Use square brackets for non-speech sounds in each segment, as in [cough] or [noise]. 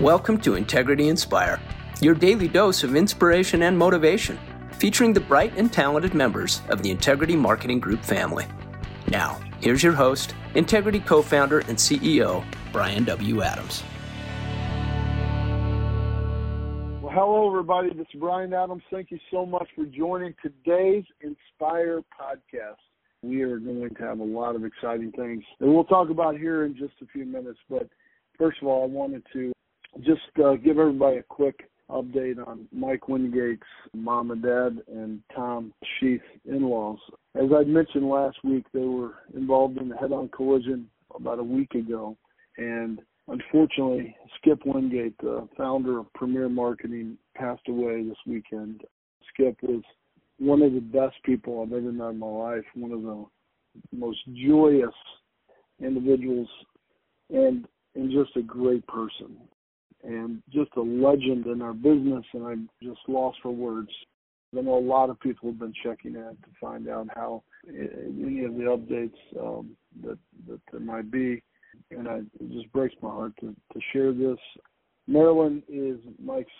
Welcome to Integrity Inspire, your daily dose of inspiration and motivation, featuring the bright and talented members of the Integrity Marketing Group family. Now, here's your host, Integrity co founder and CEO, Brian W. Adams. Well, hello, everybody. This is Brian Adams. Thank you so much for joining today's Inspire podcast. We are going to have a lot of exciting things that we'll talk about here in just a few minutes. But first of all, I wanted to just uh, give everybody a quick update on Mike Wingate's mom and dad and Tom Sheath in-laws. As I mentioned last week, they were involved in a head-on collision about a week ago, and unfortunately, Skip Wingate, the founder of Premier Marketing, passed away this weekend. Skip was one of the best people I've ever met in my life, one of the most joyous individuals, and and just a great person and just a legend in our business. And I'm just lost for words. I know a lot of people have been checking in to find out how any of the updates um, that that there might be, and I, it just breaks my heart to to share this. Marilyn is Mike's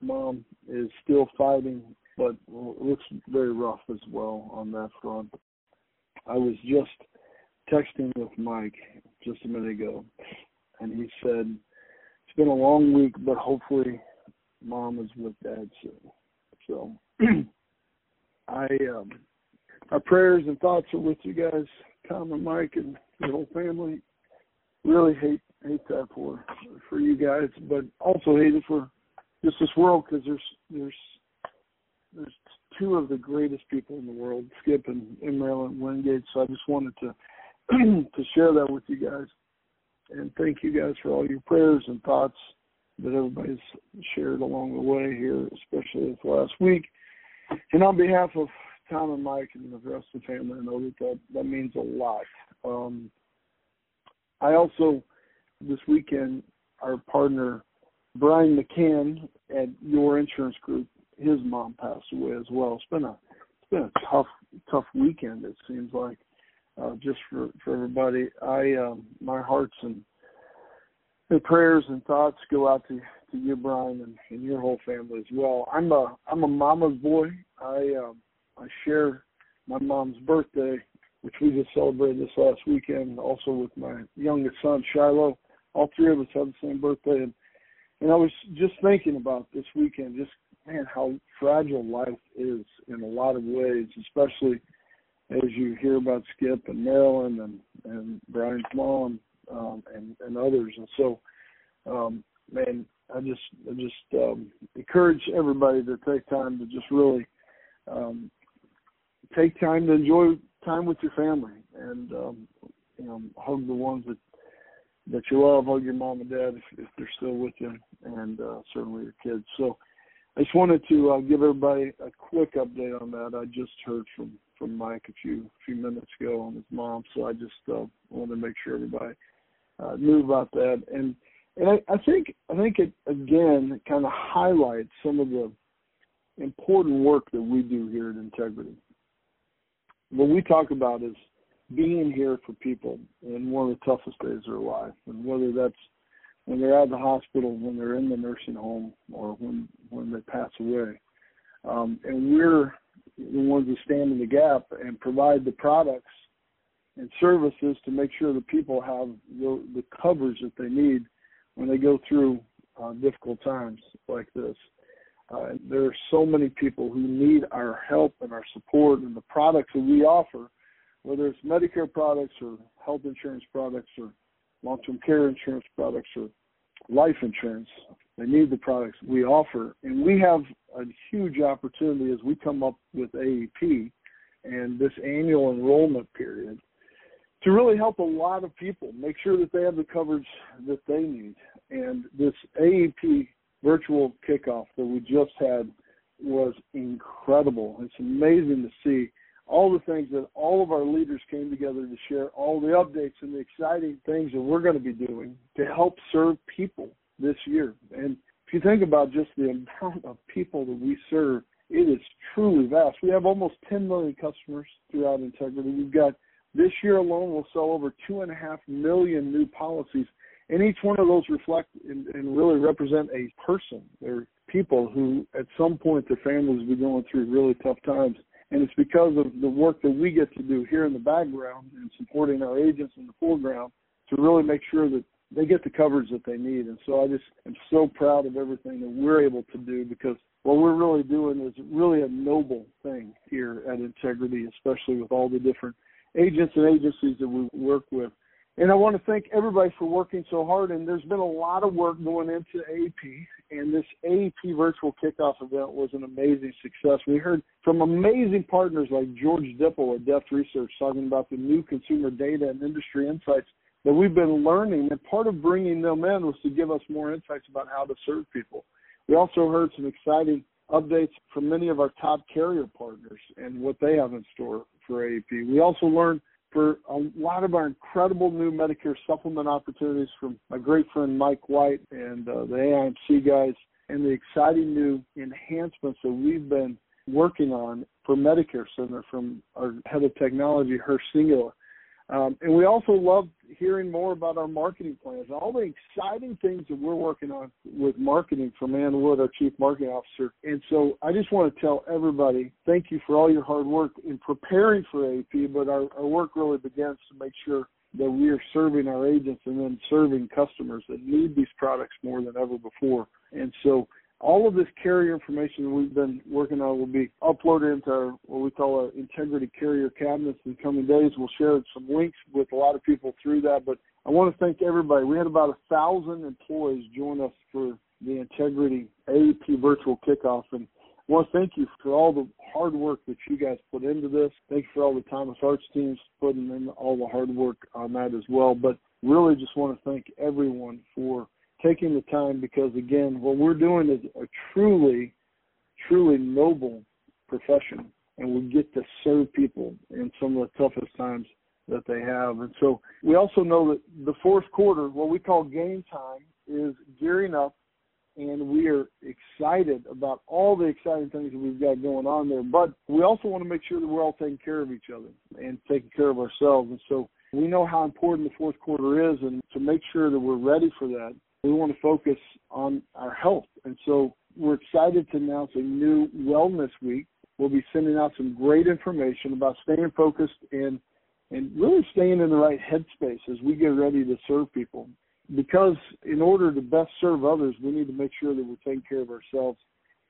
mom is still fighting, but looks very rough as well on that front. I was just texting with Mike just a minute ago, and he said been a long week, but hopefully mom is with dad soon. So [clears throat] I um our prayers and thoughts are with you guys, Tom and Mike and the whole family. Really hate hate that for for you guys, but also hate it for just this world because there's there's there's two of the greatest people in the world, Skip and, and Marilyn Wingate. So I just wanted to [clears throat] to share that with you guys and thank you guys for all your prayers and thoughts that everybody's shared along the way here, especially this last week. And on behalf of Tom and Mike and the rest of the family, I know that that, that means a lot. Um, I also, this weekend, our partner, Brian McCann at Your Insurance Group, his mom passed away as well. It's been a it's been a tough tough weekend. It seems like uh, just for for everybody. I um, my hearts and, and prayers and thoughts go out to to you, Brian, and, and your whole family as well. I'm a I'm a mama's boy. I um, I share my mom's birthday, which we just celebrated this last weekend, also with my youngest son Shiloh. All three of us have the same birthday, and and I was just thinking about this weekend, just man, how fragile life is in a lot of ways, especially as you hear about Skip and Marilyn and and Brian's mom um, and and others, and so um, man, I just I just um, encourage everybody to take time to just really um, take time to enjoy time with your family and um, you know hug the ones that that you love, hug your mom and dad if, if they're still with you, and uh, certainly your kids. So I just wanted to uh, give everybody a quick update on that. I just heard from from Mike a few few minutes ago on his mom, so I just uh, wanted to make sure everybody uh, knew about that. And and I, I think I think it again kind of highlights some of the important work that we do here at Integrity. What we talk about is being here for people in one of the toughest days of their life, and whether that's when they're at the hospital, when they're in the nursing home, or when when they pass away. Um, and we're the ones that stand in the gap and provide the products and services to make sure that people have the, the coverage that they need when they go through uh, difficult times like this. Uh, there are so many people who need our help and our support and the products that we offer, whether it's Medicare products or health insurance products or long-term care insurance products or life insurance. They need the products we offer, and we have a huge opportunity as we come up with AEP and this annual enrollment period to really help a lot of people make sure that they have the coverage that they need. And this AEP virtual kickoff that we just had was incredible. It's amazing to see all the things that all of our leaders came together to share, all the updates and the exciting things that we're going to be doing to help serve people this year. And if you think about just the amount of people that we serve, it is truly vast. We have almost 10 million customers throughout Integrity. We've got this year alone, we'll sell over two and a half million new policies, And each one of those reflect and, and really represent a person. They're people who, at some point, their families will be going through really tough times. And it's because of the work that we get to do here in the background and supporting our agents in the foreground to really make sure that they get the coverage that they need. And so I just am so proud of everything that we're able to do because what we're really doing is really a noble thing here at Integrity, especially with all the different agents and agencies that we work with. And I want to thank everybody for working so hard. And there's been a lot of work going into AEP. And this AEP virtual kickoff event was an amazing success. We heard from amazing partners like George Dippel at Deft Research talking about the new consumer data and industry insights that we've been learning. And part of bringing them in was to give us more insights about how to serve people. We also heard some exciting updates from many of our top carrier partners and what they have in store for AEP. We also learned for a lot of our incredible new Medicare supplement opportunities from my great friend Mike White and uh, the AIMC guys, and the exciting new enhancements that we've been working on for Medicare Center from our head of technology, Hirsch Singular. Um, and we also love hearing more about our marketing plans, all the exciting things that we're working on with marketing from Ann Wood, our Chief Marketing Officer. And so I just want to tell everybody thank you for all your hard work in preparing for AP, but our, our work really begins to make sure that we are serving our agents and then serving customers that need these products more than ever before. And so all of this carrier information we've been working on will be uploaded into our, what we call our integrity carrier cabinets in coming days. We'll share some links with a lot of people through that. But I want to thank everybody. We had about a thousand employees join us for the integrity AEP virtual kickoff and I want to thank you for all the hard work that you guys put into this. Thank you for all the Thomas Arts teams putting in all the hard work on that as well. But really just want to thank everyone for taking the time because again, what we're doing is a truly, truly noble profession, and we get to serve people in some of the toughest times that they have. And so we also know that the fourth quarter, what we call game time, is gearing up, and we are excited about all the exciting things that we've got going on there. But we also want to make sure that we're all taking care of each other and taking care of ourselves. And so we know how important the fourth quarter is, and to make sure that we're ready for that, we want to focus on our health. And so we're excited to announce a new Wellness Week. We'll be sending out some great information about staying focused and and really staying in the right headspace as we get ready to serve people. Because in order to best serve others, we need to make sure that we're taking care of ourselves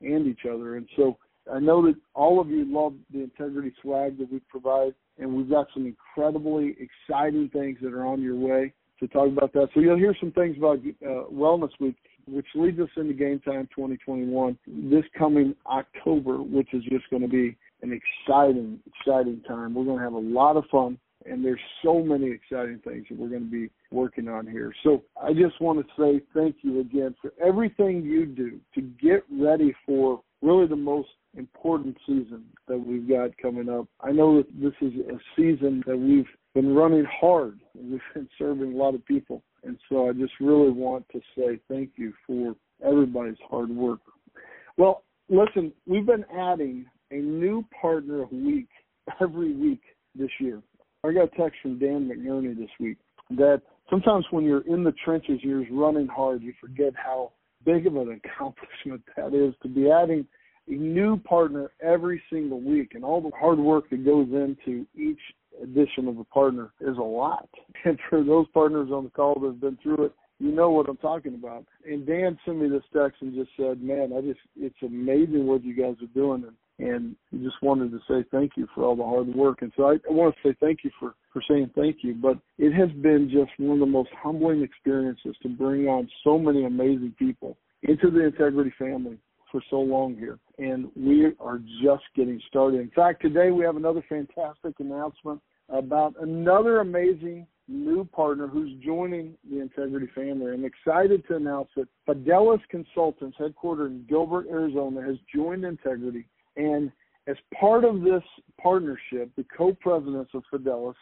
and each other. And so I know that all of you love the integrity swag that we provide, and we've got some incredibly exciting things that are on your way to talk about that. So you'll hear some things about uh, Wellness Week, which leads us into Game Time 2021 this coming October, which is just going to be an exciting, exciting time. We're going to have a lot of fun, and there's so many exciting things that we're going to be working on here. So I just want to say thank you again for everything you do to get ready for really the most important season that we've got coming up. I know that this is a season that we've been running hard. We've been serving a lot of people. And so I just really want to say thank you for everybody's hard work. Well, listen, we've been adding a new partner a week every week this year. I got a text from Dan McNerney this week that sometimes when you're in the trenches, you're running hard, you forget how big of an accomplishment [laughs] that is to be adding a new partner every single week and all the hard work that goes into each addition of a partner is a lot. [laughs] And for those partners on the call that have been through it, you know what I'm talking about. And Dan sent me this text and just said, "Man, I just it's amazing what you guys are doing." And and he just wanted to say thank you for all the hard work. And so I, I want to say thank you for for saying thank you. But it has been just one of the most humbling experiences to bring on so many amazing people into the Integrity family for so long here. And we are just getting started. In fact, today we have another fantastic announcement about another amazing new partner who's joining the Integrity family. I'm excited to announce that Fidelis Consultants, headquartered in Gilbert, Arizona, has joined Integrity. And as part of this partnership, the co-presidents of Fidelis,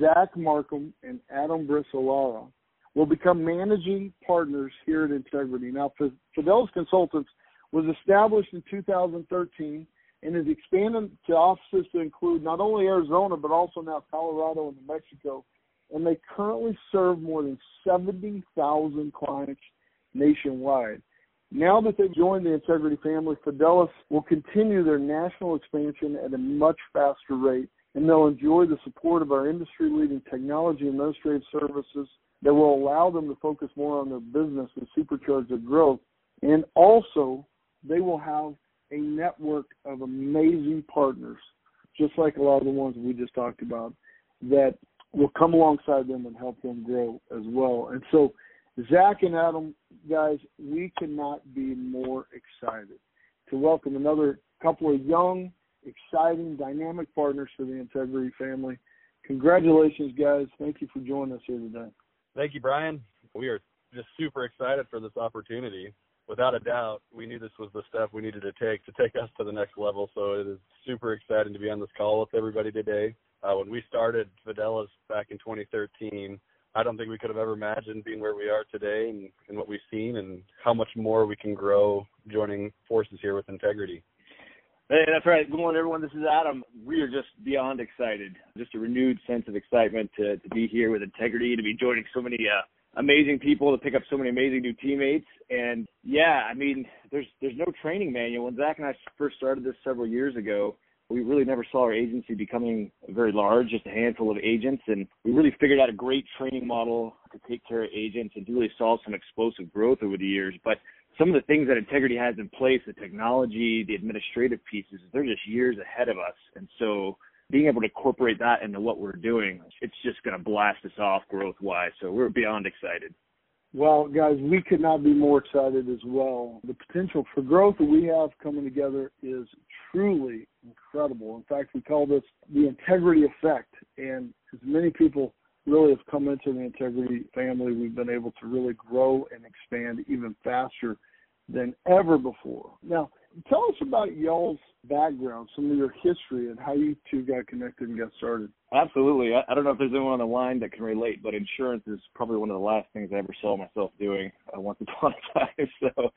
Zach Markham and Adam Brissolara, will become managing partners here at Integrity. Now, Fidelis Consultants was established in 2013 and is expanding to offices to include not only Arizona but also now Colorado and New Mexico and they currently serve more than 70,000 clients nationwide. Now that they've joined the Integrity family, Fidelis will continue their national expansion at a much faster rate, and they'll enjoy the support of our industry leading technology administrative services that will allow them to focus more on their business and supercharge their growth. And also, they will have a network of amazing partners, just like a lot of the ones we just talked about, that will come alongside them and help them grow as well. And so, Zach and Adam, guys, we cannot be more excited to welcome another couple of young, exciting, dynamic partners for the Integrity family. Congratulations, guys. Thank you for joining us here today. Thank you, Brian. We are just super excited for this opportunity. Without a doubt, we knew this was the step we needed to take to take us to the next level. So it is super exciting to be on this call with everybody today. Uh, when we started Fidelis back in 2013, I don't think we could have ever imagined being where we are today and, and what we've seen and how much more we can grow joining forces here with integrity. Hey, that's right. Good morning, everyone. This is Adam. We are just beyond excited. Just a renewed sense of excitement to, to be here with integrity, to be joining so many uh, amazing people, to pick up so many amazing new teammates. And yeah, I mean, there's there's no training manual. When Zach and I first started this several years ago, we really never saw our agency becoming very large, just a handful of agents. And we really figured out a great training model to take care of agents and really solve some explosive growth over the years. But some of the things that Integrity has in place, the technology, the administrative pieces, they're just years ahead of us. And so being able to incorporate that into what we're doing, it's just going to blast us off growth wise. So we're beyond excited. Well, guys, we could not be more excited as well. The potential for growth that we have coming together is truly incredible. In fact, we call this the integrity effect. And as many people really have come into the integrity family, we've been able to really grow and expand even faster than ever before. Now, tell us about y'all's background, some of your history, and how you two got connected and got started. Absolutely. I, I don't know if there's anyone on the line that can relate, but insurance is probably one of the last things I ever saw myself doing uh, once upon a time. [laughs] So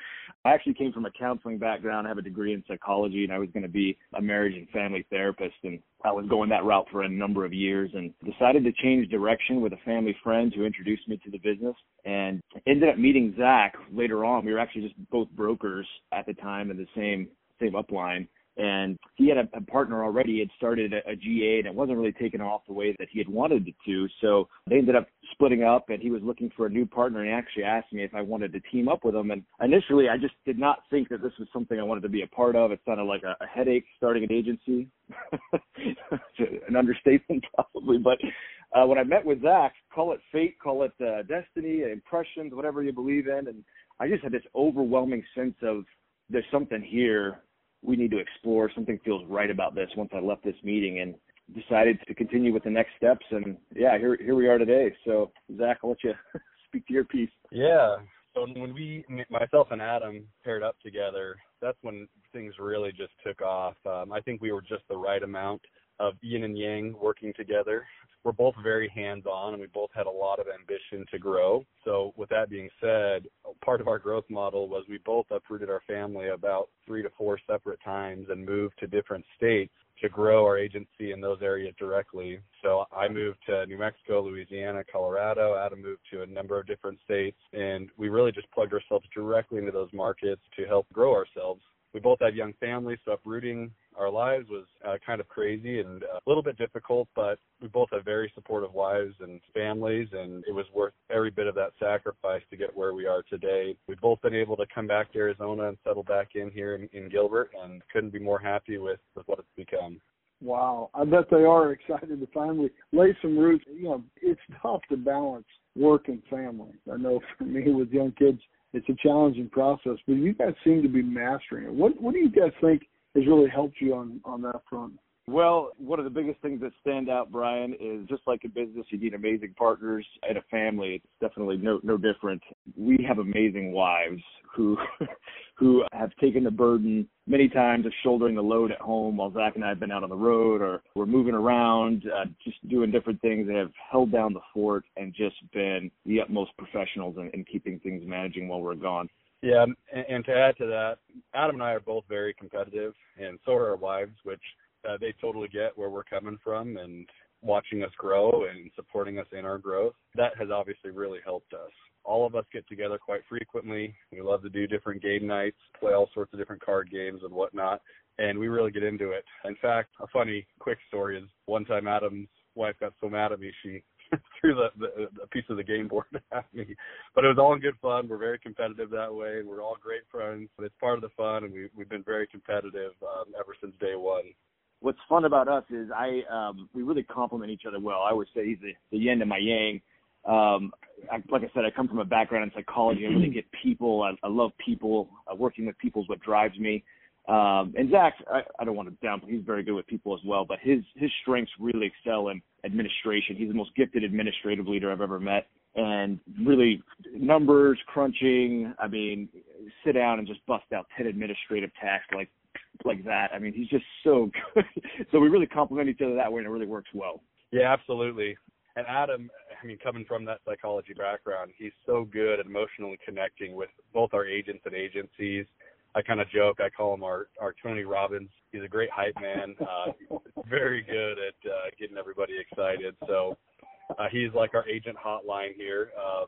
I actually came from a counseling background. I have a degree in psychology, and I was going to be a marriage and family therapist. And I was going that route for a number of years and decided to change direction with a family friend who introduced me to the business and ended up meeting Zach later on. We were actually just both brokers at the time in the same same upline and he had a, a partner already. He had started a, a GA, and it wasn't really taking off the way that he had wanted it to. So they ended up splitting up, and he was looking for a new partner. And he actually asked me if I wanted to team up with him. And initially, I just did not think that this was something I wanted to be a part of. It sounded like a, a headache starting an agency, [laughs] an understatement [laughs] probably. But uh, when I met with Zach, call it fate, call it uh, destiny, impressions, whatever you believe in, and I just had this overwhelming sense of there's something here we need to explore. Something feels right about this once I left this meeting and decided to continue with the next steps. And yeah, here here we are today. So Zach, I'll let you [laughs] speak to your piece. Yeah. So when we, myself and Adam, paired up together, that's when things really just took off. Um, I think we were just the right amount of yin and yang working together. We're both very hands on and we both had a lot of ambition to grow. So, with that being said, part of our growth model was we both uprooted our family about three to four separate times and moved to different states to grow our agency in those areas directly. So I moved to New Mexico, Louisiana, Colorado. Adam moved to a number of different states, and we really just plugged ourselves directly into those markets to help grow ourselves. We both had young families, so uprooting our lives was uh, kind of crazy and a little bit difficult, but we both have very supportive wives and families, and it was worth every bit of that sacrifice to get where we are today. We've both been able to come back to Arizona and settle back in here in, in Gilbert, and couldn't be more happy with, with what it's become. Wow, I bet they are [laughs] excited to finally lay some roots. You know, it's tough to balance work and family. I know [laughs] for me with young kids, it's a challenging process, but you guys seem to be mastering it. What What do you guys think has really helped you on on that front? Well, one of the biggest things that stand out, Brian, is just like in business, you need amazing partners. and a family, it's definitely no no different. We have amazing wives who [laughs] who have taken the burden many times of shouldering the load at home while Zach and I have been out on the road or we're moving around, uh, just doing different things. They have held down the fort and just been the utmost professionals in, in keeping things managing while we're gone. Yeah, and, and to add to that, Adam and I are both very competitive, and so are our wives, which uh, they totally get where we're coming from, and watching us grow and supporting us in our growth. That has obviously really helped us. All of us get together quite frequently. We love to do different game nights, play all sorts of different card games and whatnot, and we really get into it. In fact, a funny quick story is one time Adam's wife got so mad at me she [laughs] threw the, the, the piece of the game board [laughs] at me. But it was all in good fun. We're very competitive that way, and we're all great friends. It's part of the fun, and we, we've been very competitive um, ever since day one. What's fun about us is I um, we really complement each other well. I always say he's the, the yin to my yang. Um, I, like I said, I come from a background in psychology. I really get people. I, I love people. Uh, working with people is what drives me. Um, and Zach, I, I don't want to downplay. He's very good with people as well, but his his strengths really excel in administration. He's the most gifted administrative leader I've ever met, and really numbers crunching. I mean, sit down and just bust out ten administrative tasks like like that. I mean, he's just so [laughs] good. so we really complement each other that way, and it really works well. Yeah, absolutely. And Adam, I mean, coming from that psychology background, he's so good at emotionally connecting with both our agents and agencies I kind of joke. I call him our our Tony Robbins. He's a great hype man. Uh, [laughs] very good at uh, getting everybody excited. So uh, he's like our agent hotline here. Um,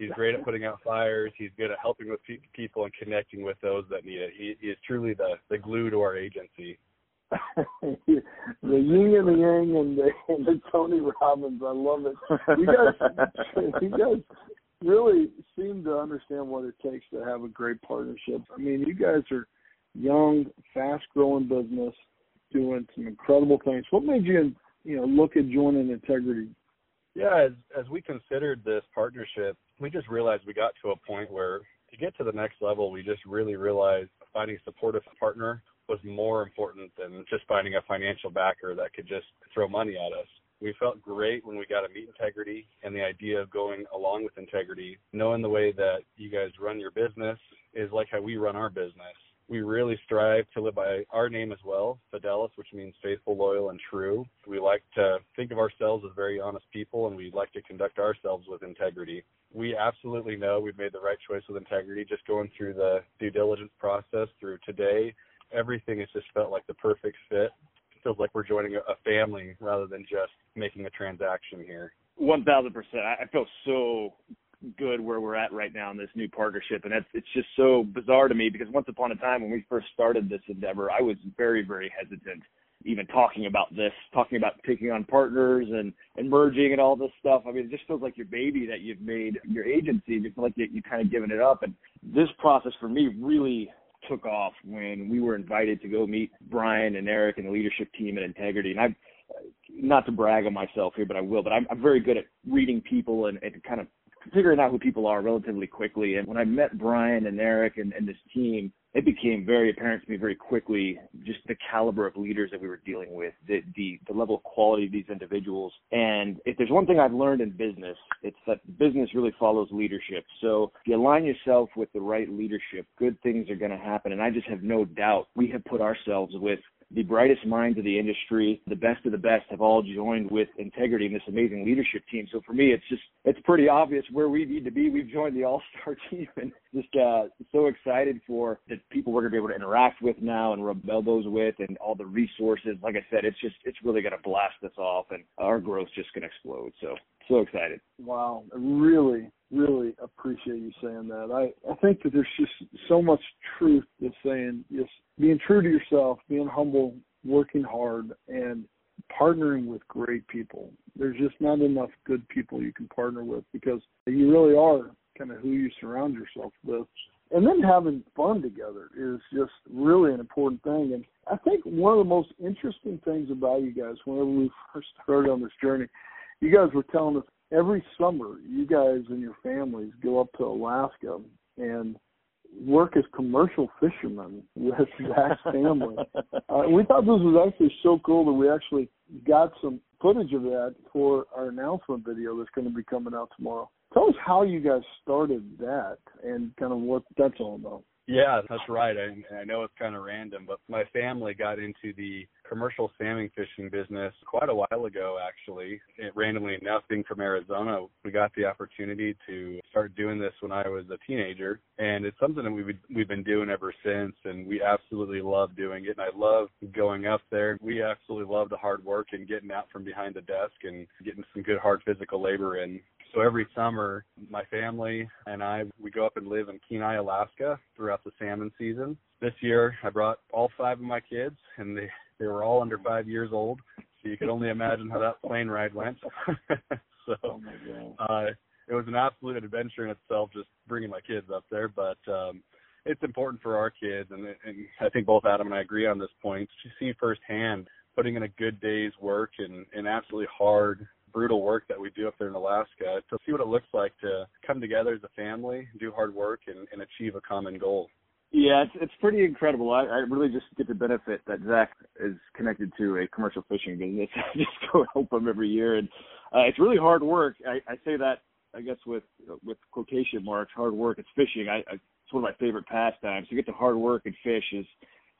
he's great at putting out fires. He's good at helping with pe- people and connecting with those that need it. He, he is truly the the glue to our agency. [laughs] the yin and the yang and the, and the Tony Robbins. I love it. You guys, [laughs] you guys really seem to understand what it takes to have a great partnership. I mean, you guys are young, fast growing business, doing some incredible things. What made you, you know, look at joining Integrity? Yeah, as as we considered this partnership, we just realized we got to a point where to get to the next level, we just really realized finding a supportive partner was more important than just finding a financial backer that could just throw money at us. We felt great when we got to meet integrity and the idea of going along with integrity knowing the way that you guys run your business is like how we run our business we really strive to live by our name as well fidelis which means faithful loyal and true we like to think of ourselves as very honest people and we like to conduct ourselves with integrity we absolutely know we've made the right choice with integrity just going through the due diligence process through today everything has just felt like the perfect fit It feels like we're joining a family rather than just making a transaction here. One thousand percent. I feel so good where we're at right now in this new partnership, and that's it's just so bizarre to me because once upon a time when we first started this endeavor, I was very very hesitant even talking about this, talking about taking on partners and, and merging and all this stuff. I mean, it just feels like your baby that you've made your agency. You feel like you, you kind of given it up. And this process for me really took off when we were invited to go meet Brian and Eric and the leadership team at Integrity. And I, uh, not to brag on myself here, but I will. But I'm, I'm very good at reading people and, and kind of figuring out who people are relatively quickly. And when I met Brian and Eric and, and this team, it became very apparent to me very quickly just the caliber of leaders that we were dealing with, the, the the level of quality of these individuals. And if there's one thing I've learned in business, it's that business really follows leadership. So if you align yourself with the right leadership, good things are going to happen. And I just have no doubt we have put ourselves with the brightest minds of the industry, the best of the best have all joined with integrity in this amazing leadership team. So for me, it's just, it's pretty obvious where we need to be. We've joined the all-star [laughs] team and just uh, so excited for the people we're going to be able to interact with now and rub elbows with and all the resources. Like I said, it's just, it's really going to blast us off and our growth's just going to explode. So, so excited. Wow. Really, really appreciate you saying that. I, I think that there's just so much truth to saying just being true to yourself, being humble, working hard, and partnering with great people. There's just not enough good people you can partner with because you really are kind of who you surround yourself with. And then having fun together is just really an important thing. And I think one of the most interesting things about you guys, whenever we [laughs] first started on this journey, you guys were telling us every summer you guys and your families go up to Alaska and work as commercial fishermen with Zach's family. [laughs] uh, we thought this was actually so cool that we actually got some footage of that for our announcement video that's going to be coming out tomorrow. Tell us how you guys started that and kind of what that's all about. Yeah, that's right. I, I know it's kind of random, but my family got into the commercial salmon fishing business quite a while ago, actually. It, randomly enough, being from Arizona, we got the opportunity to start doing this when I was a teenager, and it's something that we've we've been doing ever since, and we absolutely love doing it. And I love going up there. We absolutely love the hard work and getting out from behind the desk and getting some good hard physical labor in. So every summer, my family and I we go up and live in Kenai, Alaska throughout the salmon season. This year, I brought all five of my kids, and they they were all under five years old. So you could only imagine how that plane ride went. [laughs] so Oh uh, it was an absolute adventure in itself, just bringing my kids up there. But um, it's important for our kids, and, and I think both Adam and I agree on this point to see firsthand putting in a good day's work and, and absolutely hard brutal work that we do up there in Alaska to see what it looks like to come together as a family, do hard work, and, and achieve a common goal. Yeah, it's it's pretty incredible. I, I really just get the benefit that Zach is connected to a commercial fishing business. [laughs] I just go help him every year, and uh, it's really hard work. I, I say that I guess with with quotation marks, hard work. It's fishing. I, I it's one of my favorite pastimes. To get to hard work and fish is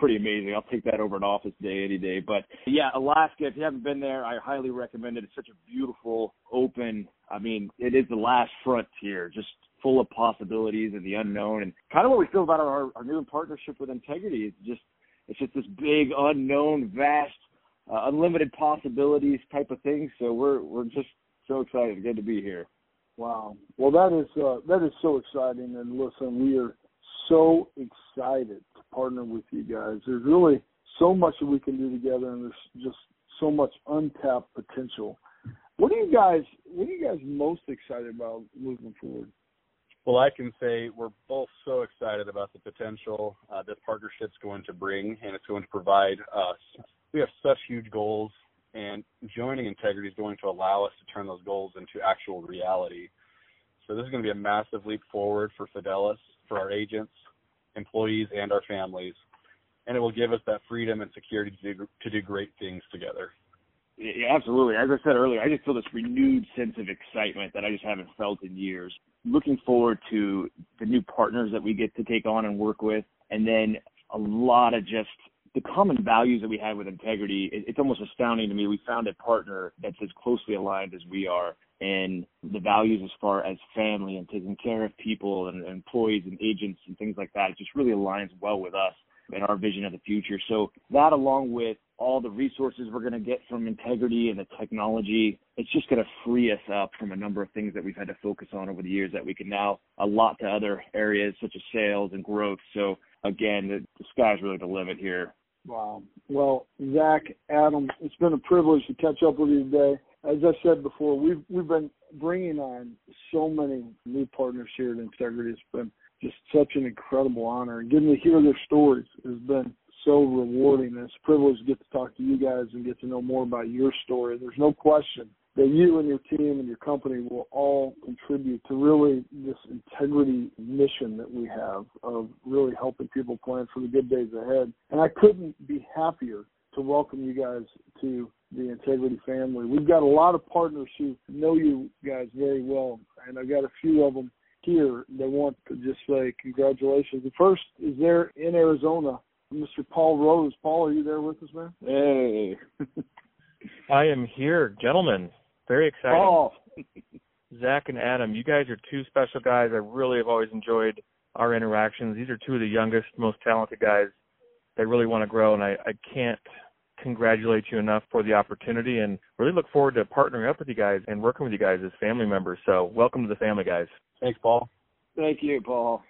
pretty amazing. I'll take that over an office day any day. But yeah, Alaska, if you haven't been there, I highly recommend it. It's such a beautiful, open, I mean, it is the last frontier, just full of possibilities and the unknown and kind of what we feel about our, our new partnership with Integrity. It's just, it's just this big, unknown, vast, uh, unlimited possibilities type of thing. So we're, we're just so excited. Good to be here. Wow. Well, that is uh, that is so exciting. And listen, we are so excited to partner with you guys. There's really so much that we can do together, and there's just so much untapped potential. What are you guys? What are you guys most excited about moving forward? Well, I can say we're both so excited about the potential uh, this partnership's going to bring, and it's going to provide us. We have such huge goals, and joining Integrity is going to allow us to turn those goals into actual reality. So this is going to be a massive leap forward for Fidelis, for our agents, employees, and our families, and it will give us that freedom and security to do, to do great things together. Yeah, absolutely. As I said earlier, I just feel this renewed sense of excitement that I just haven't felt in years. Looking forward to the new partners that we get to take on and work with, and then a lot of just the common values that we have with integrity. It's almost astounding to me. We found a partner that's as closely aligned as we are, and the values as far as family and taking care of people and employees and agents and things like that. It just really aligns well with us and our vision of the future. So that along with all the resources we're going to get from integrity and the technology, it's just going to free us up from a number of things that we've had to focus on over the years that we can now allot to other areas such as sales and growth. So again, the, the sky's really the limit here. Wow. Well, Zach, Adam, it's been a privilege to catch up with you today. As I said before, we've we've been bringing on so many new partners here at Integrity. It's been just such an incredible honor. And getting to hear their stories has been so rewarding. And it's a privilege to get to talk to you guys and get to know more about your story. There's no question that you and your team and your company will all contribute to really this integrity mission that we have of really helping people plan for the good days ahead. And I couldn't be happier to welcome you guys to the Integrity family. We've got a lot of partners who know you guys very well, and I've got a few of them here that want to just say congratulations. The first is there in Arizona, Mr. Paul Rose. Paul, are you there with us, man? Hey. [laughs] I am here, gentlemen. Very excited. Paul. Zach and Adam, you guys are two special guys. I really have always enjoyed our interactions. These are two of the youngest, most talented guys that really want to grow, and I, I can't congratulate you enough for the opportunity and really look forward to partnering up with you guys and working with you guys as family members. So welcome to the family, guys. Thanks, Paul. Thank you, Paul.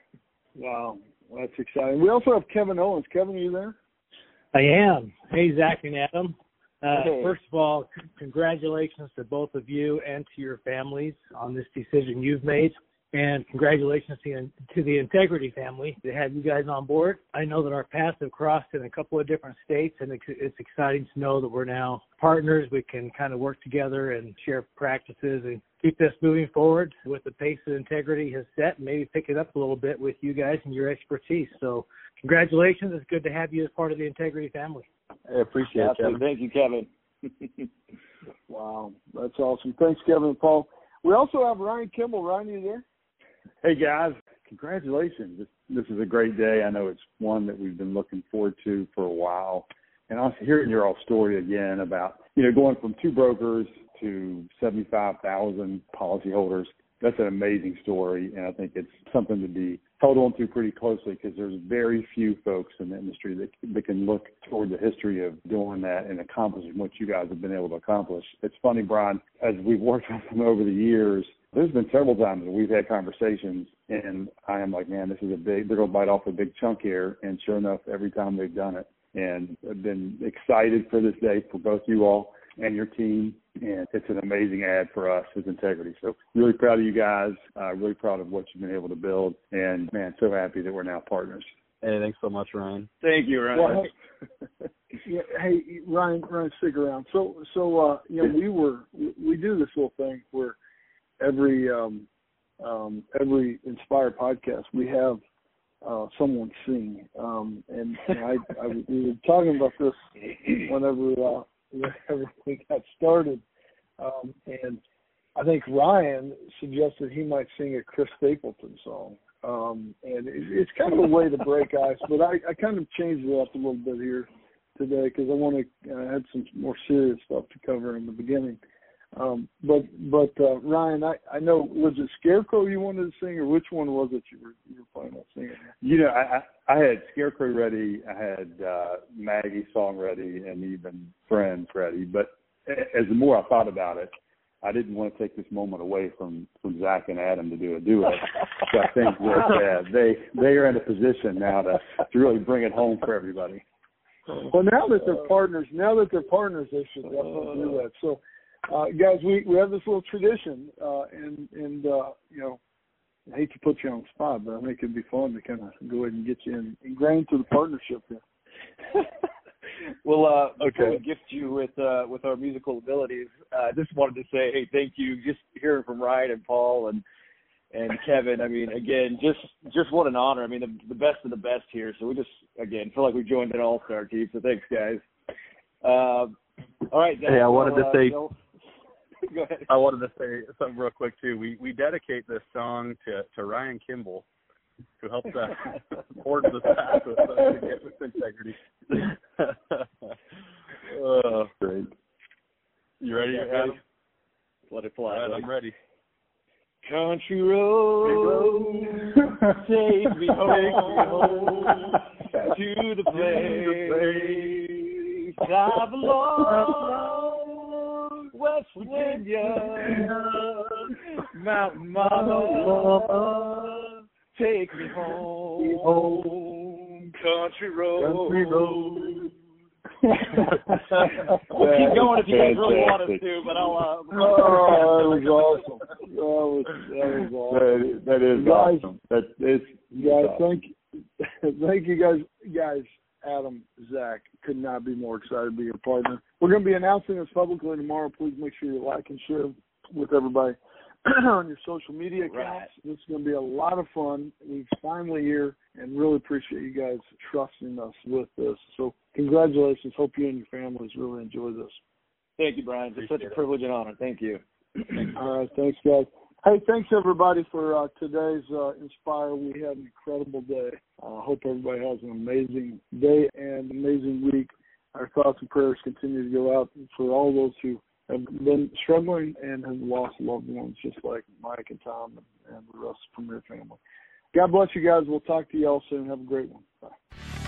Wow, that's exciting. We also have Kevin Owens. Kevin, are you there? I am. Hey, Zach and Adam. Uh, Hey. First of all, c- congratulations to both of you and to your families on this decision you've made. And congratulations to, to the Integrity family to have you guys on board. I know that our paths have crossed in a couple of different states, and it's, it's exciting to know that we're now partners. We can kind of work together and share practices and keep this moving forward with the pace that Integrity has set, and maybe pick it up a little bit with you guys and your expertise. So, congratulations. It's good to have you as part of the Integrity family. I appreciate it, Kevin. Thank you, Kevin. [laughs] Wow, that's awesome. Thanks, Kevin and Paul. We also have Ryan Kimball. Ryan, are you there? Hey guys, congratulations. This, this is a great day. I know it's one that we've been looking forward to for a while. And also hearing your all story again about, you know, going from two brokers to 75,000 policyholders, that's an amazing story. And I think it's something to be held on to pretty closely because there's very few folks in the industry that, that can look toward the history of doing that and accomplishing what you guys have been able to accomplish. It's funny, Brian, as we've worked with them over the years, there's been several times that we've had conversations and I am like, man, this is a big, they're going to bite off a big chunk here. And sure enough, every time they've done it. And I've been excited for this day for both you all and your team. And it's an amazing ad for us as Integrity. So really proud of you guys. Uh, really proud of what you've been able to build. And man, so happy that we're now partners. Hey, thanks so much, Ryan. Thank you, Ryan. Well, hey, [laughs] yeah, hey, Ryan, Ryan, stick around. So, so uh, you know, we were we do this little thing where every um, um, every Inspire podcast we have uh, someone sing, um, and, and I, I we were talking about this whenever uh, whenever we got started, um, and I think Ryan suggested he might sing a Chris Stapleton song. Um, and it, it's kind of a way to break ice, but I, I kind of changed it up a little bit here today because I want to uh, had some more serious stuff to cover in the beginning. Um, but but uh, Ryan, I, I know was it Scarecrow you wanted to sing, or which one was it you were you were planning on singing? You know, I I had Scarecrow ready, I had uh, Maggie's song ready, and even Friends ready. But as the more I thought about it, I didn't want to take this moment away from from Zach and Adam to do a duet. so I think that uh, they they are in a position now to to really bring it home for everybody. Well, now that they're partners, now that they're partners, they should definitely do that. So uh, guys, we we have this little tradition, uh, and and uh, you know, I hate to put you on the spot, but I think it'd be fun to kind of go ahead and get you in, ingrained to the partnership here. [laughs] well, uh, before okay. we gift you with uh, with our musical abilities, uh, I just wanted to say, hey, thank you. Just hearing from Ryan and Paul and and Kevin. I mean, again, just just what an honor. I mean, the, the best of the best here. So we just again feel like we joined an all star team. So thanks, guys. Uh, all right. Guys, hey, I wanted to say. [laughs] Go ahead. I wanted to say something real quick too. We we dedicate this song to to Ryan Kimball, who helped us [laughs] support this path with, uh, with integrity. oh, [laughs] great. You ready? Yeah, ready? Let it fly. Right, I'm ready. Country road, take me home to the place I belong. West Virginia, Mountain [laughs] Mama, take me home, country road. Country road. [laughs] we'll keep going if you guys really want us to, but I'll. Uh, oh, that was awesome. That was that was awesome. That, that is guys, awesome. That is guys. awesome. Thank [laughs] thank you guys, guys. Adam, Zach, could not be more excited to be your partner. We're going to be announcing this publicly tomorrow. Please make sure you like and share with everybody [clears throat] on your social media accounts. Right. This is going to be a lot of fun. We're finally here and really appreciate you guys trusting us with this. So congratulations. Hope you and your families really enjoy this. Thank you, Brian. It's such a privilege and honor. Thank you. [clears throat] All right. Thanks, guys. Hey, thanks everybody for uh, today's uh, Inspire. We had an incredible day. I uh, hope everybody has an amazing day and amazing week. Our thoughts and prayers continue to go out for all those who have been struggling and have lost loved ones, just like Mike and Tom and, the rest of the Premier family. God bless you guys. We'll talk to you all soon. Have a great one. Bye.